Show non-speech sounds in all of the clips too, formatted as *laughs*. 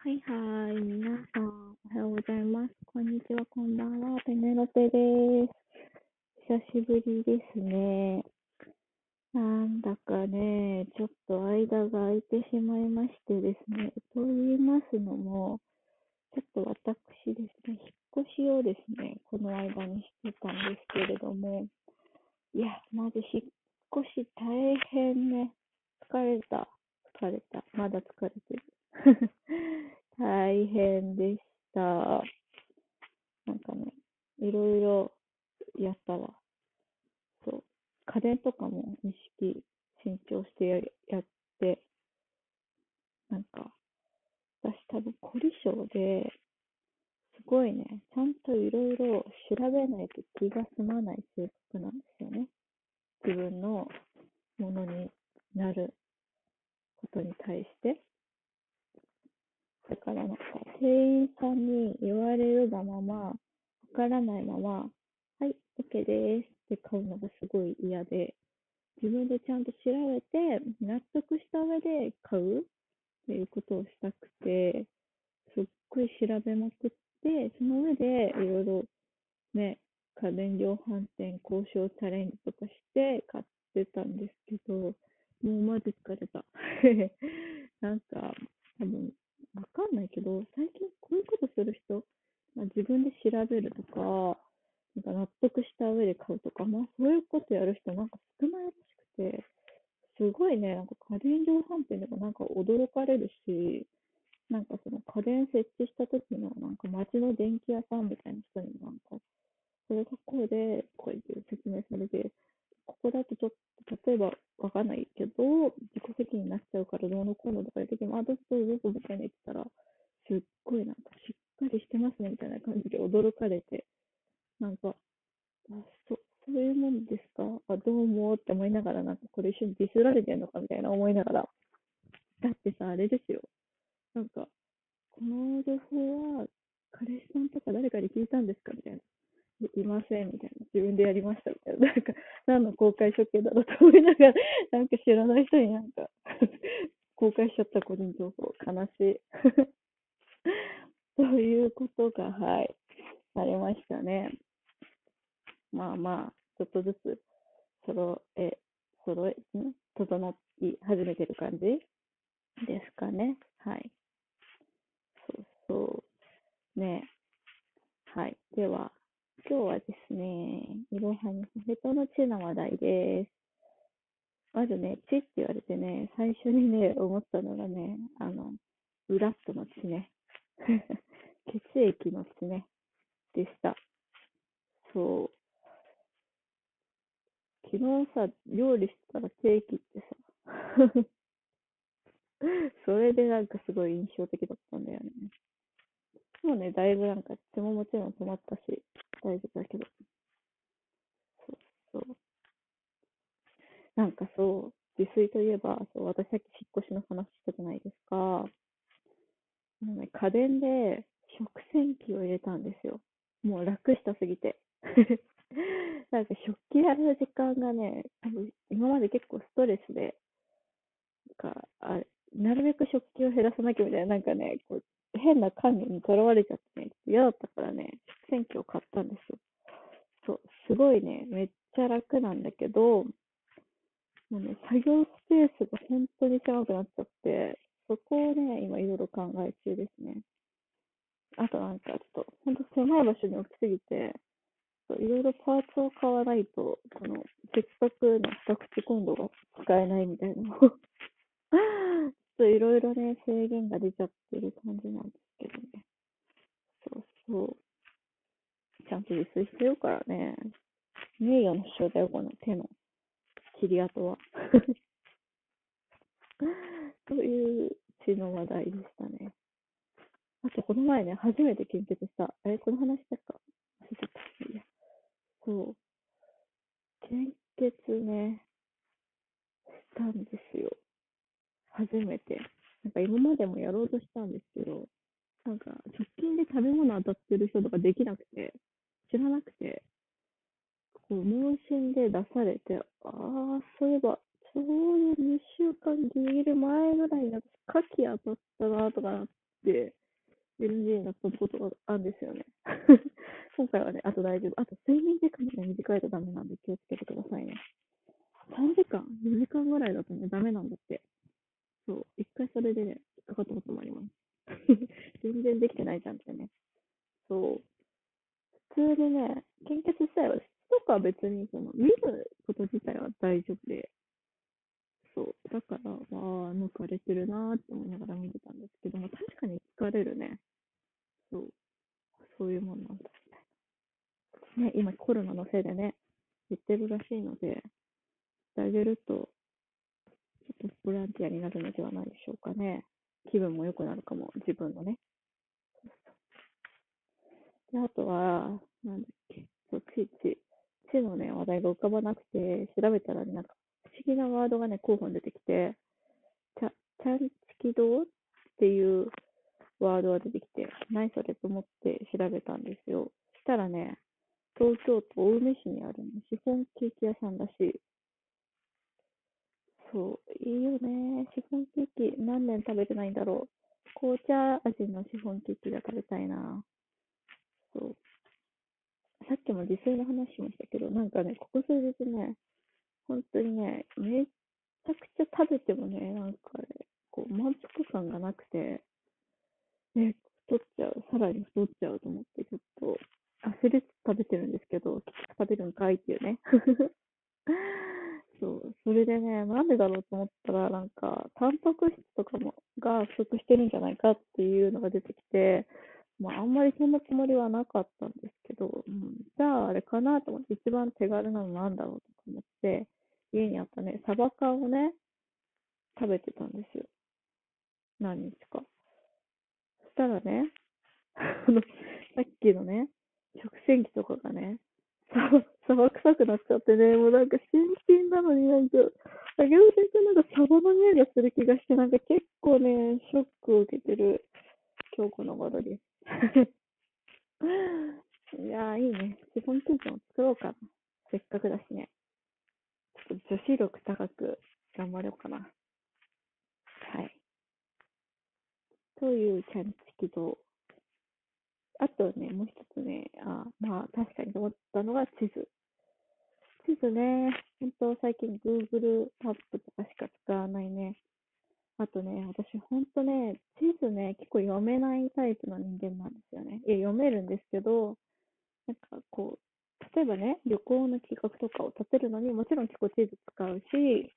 はいはい、皆さん、おはようございます。こんにちは、こんばんは。ペネロペです。久しぶりですね。なんだかね、ちょっと間が空いてしまいましてですね。と言いますのも、ちょっと私ですね、引っ越しをですね、この間にしてたんですけれども、いや、まず引っ越し大変ね。疲れた。疲れた。まだ疲れてる。大変でした。なんかね、いろいろやったわ。そう。家電とかも意識、慎重してややって、なんか、私多分凝り性で、すごいね、ちゃんといろいろ調べないと気が済まない性格なんですよね。自分のものになることに対して。だからなんか、店員さんに言われるがまま、わからないまま、はい、OK ですて買うのがすごい嫌で、自分でちゃんと調べて、納得した上で買うっていうことをしたくて、すっごい調べまくって、その上でいろいろね、家電量販店交渉チャレンジとかして買ってたんですけど、もうマジ疲れた。*laughs* なんか、多分、わかんないけど、最近こういうことする人、まあ、自分で調べるとか、なんか納得した上で買うとか、まあそういうことやる人なんか少ないらしくて、すごいね、なんか家電量販店でもなんか驚かれるし、なんかその家電設置した時のなんか街の電気屋さんみたいな人にもなんか、それがこうで、こうやって説明されて、ここだとちょっと、例えばわかんないけど、自己責任になっちゃうからどうのこうのとか言うときも、あ、どうぞどうぞみたいな言ってたら、すっごいなんかしっかりしてますねみたいな感じで驚かれて、なんか、あ、そ、そういうもんですか？あ、どうもって思いながら、なんかこれ一緒にディスられてんのかみたいな思いながら。だってさ、あれですよ。なんか、この情報は、彼氏さんとか誰かに聞いたんですかみたいな。いませんみたいな。自分でやりましたみたいな。なんか、何の公開処刑だろうと思いながら、なんか知らない人になんか *laughs* 公開しちゃった個人情報。悲しい。*laughs* ということが、はい、ありましたね。まあまあ、ちょっとずつ、揃え、揃え、ん整い始めてる感じですかね。はい。そうそう。ねはい。では、今日はですね、いろはにヘトの地の話題です。まずね、地って言われてね、最初にね、思ったのがね、あの、ブラッドの血ね。*laughs* 血液の血ね、でした。そう。昨日さ、料理してたらケーキってさ、*laughs* それでなんかすごい印象的だったんだよね。もうね、だいぶなんか血ももちろん止まったし、大丈夫だけど。そうそう。なんかそう、自炊といえば、そう私さっき引っ越しの話したじゃないですか。もうね、家電で食洗機を入れたんですよ。もう楽したすぎて。*laughs* なんか食器洗う時間がね、多分今まで結構ストレスで、なんかあなるべく食器を減らさなきゃみたいな、なんかね、こう変な観念にとらわれちゃってね、嫌だったからね、食洗機を買ったんですよ。そう、すごいね、めっちゃ楽なんだけど、もうね、作業スペースが本当に狭くなっちゃって、そこをね、今いろいろ考え中ですね。あとなんかちょっと、本当狭い場所に置きすぎて、いろいろパーツを買わないと、この、せっかくの二口コンロが使えないみたいなのをといろいろね、制限が出ちゃってる感じなんですけどね。そうそう。ちゃんと自炊してるからね。名誉の主張だよ、この手の切り跡は。*laughs* という血の話題でしたね。あと、この前ね、初めて献血した。え、この話だか忘れちゃった。いや。そう。献血ね、したんですよ。初めて。なんか今までもやろうとしたんですけど、なんか直近で食べ物当たってる人とかできなくて、知らなくて、こう、問診で出されて、ああ、そういえば、ちょうど2週間ギリギリ前ぐらいに、牡蠣当たったなとかなって NG になったことがあるんですよね。*laughs* 今回はね、あと大丈夫。あと睡眠時間もね、短いとダメなんで気をつけてくださいね。3時間 ?4 時間ぐらいだとね、ダメなんだって。そう。一回それでね、引っかかったこともあります。*laughs* 全然できてないじゃんってね。そう。普通にね、献血自体は、とか別にその見ること自体は大丈夫で、そう。だから、まあ、抜かれてるなーって思いながら見てたんですけども、確かに疲れるね。そう。そういうもんなんだみたいな。ね、今コロナのせいでね、言ってるらしいので、してあげると、ちょっとボランティアになるのではないでしょうかね。気分も良くなるかも、自分のね。で、あとは、なんだっけ、そう、地、地、地のね、話題が浮かばなくて、調べたらね、なんか、不思議なワードがね、候補に出てきて、ちゃ、ちゃんちき堂っていうワードが出てきて、何それと思って調べたんですよ。したらね、東京都青梅市にある、ね、シフォンケーキ屋さんらし。そう、いいよね。シフォンケーキ、何年食べてないんだろう。紅茶味のシフォンケーキが食べたいな。そう。さっきも自炊の話しましたけど、なんかね、ここ数日ね、本当にね、めちゃくちゃ食べてもね、なんかね、こう、満腹感がなくて、ね、太っちゃう、さらに太っちゃうと思って、ちょっと、焦りつつ食べてるんですけど、食べるんかいっていうね。そう。それでね、なんでだろうと思ったら、なんか、タンパク質とかも、が不足してるんじゃないかっていうのが出てきて、まあ、あんまりそんなつもりはなかったんですけど、うん、じゃああれかなと思って、一番手軽なのなんだろうと思って、家にあったね、サバ缶をね、食べてたんですよ。何日か。そしたらね、あの、さっきのね、食洗機とかがね、サバ臭くなっちゃってね、もうなんか新品なのになんか、竹内先生なんかサバの匂いがする気がして、なんか結構ね、ショックを受けてる今日この頃です。*laughs* いやー、いいね。シフォンケーキも作ろうかな。せっかくだしね。ちょっと女子力高く頑張ろうかな。はい。というキャンチキと、あとね、もう一つね、あまあ確かに思ったのが地図。地図ね、本当最近 Google マップとかしか使わないね。あとね、私ほんとね、地図ね、結構読めないタイプの人間なんですよね。いや、読めるんですけど、なんかこう、例えばね、旅行の企画とかを立てるのにもちろん結構地図使うし、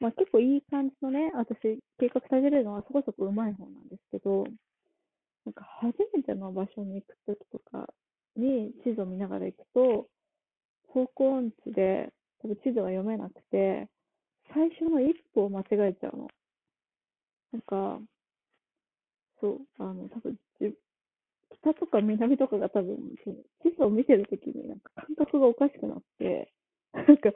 まあ結構いい感じのね、私計画立てるのはそこそこ上手い方なんですけど、なんか初めての場所に行くときとかに地図を見ながら行くと、方向音痴で多分地図が読めなくて、最初の一歩を間違えちゃうの。なんか、そう、あの、多分じ北とか南とかが多分、地図を見てるときになんか感覚がおかしくなって、なんか、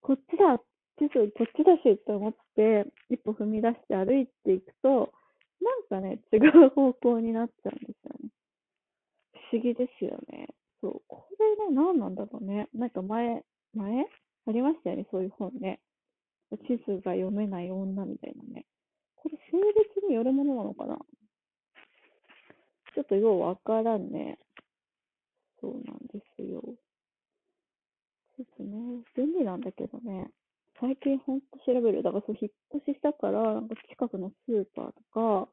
こっちだ、地図こっちだしって思って、一歩踏み出して歩いていくと、なんかね、違う方向になっちゃうんですよね。不思議ですよね。そう。これね、何なんだろうね。なんか前、前？ありましたよね、そういう本ね。地図が読めない女みたいなね。これ性別によるものなのかな？ちょっとようわからんね。そうなんですよ。ちょっとね、便利なんだけどね。最近ほんと調べる。だからそう、引っ越ししたから、なんか近くのスーパーとか、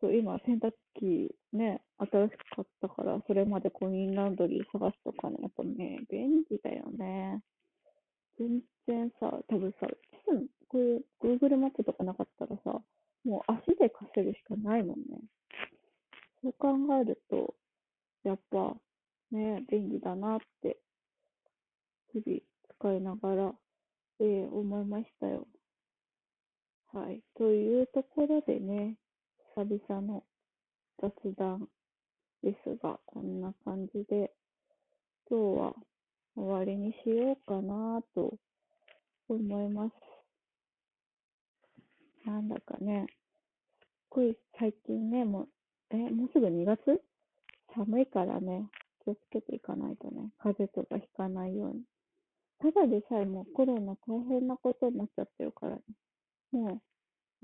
そう、今洗濯機ね、新しく買ったから、それまでコインランドリー探すとかね、やっぱね、便利だよね。全然さ、多分さ、こういう Google マップとかなかったらさ、もう足で稼ぐしかないもんね。そう考えると、やっぱね、便利だなって、日々使いながら、えー、思いましたよ。はい。というところでね、久々の雑談ですが、こんな感じで、今日は終わりにしようかなと思います。なんだかね、すっごい最近ね、もうえ、もうすぐ2月？寒いからね、気をつけていかないとね、風邪とかひかないように。ただでさえもうコロナ大変なことになっちゃってるからね。もう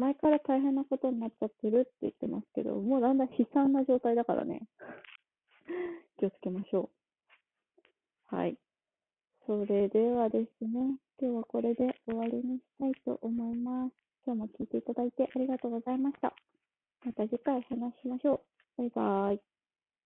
前から大変なことになっちゃってるって言ってますけど、もうだんだん悲惨な状態だからね。*laughs* 気をつけましょう。はい。それではですね、今日はこれで終わりにしたいと思います。今日も聞いていただいてありがとうございました。また次回お話ししましょう。バイバーイ。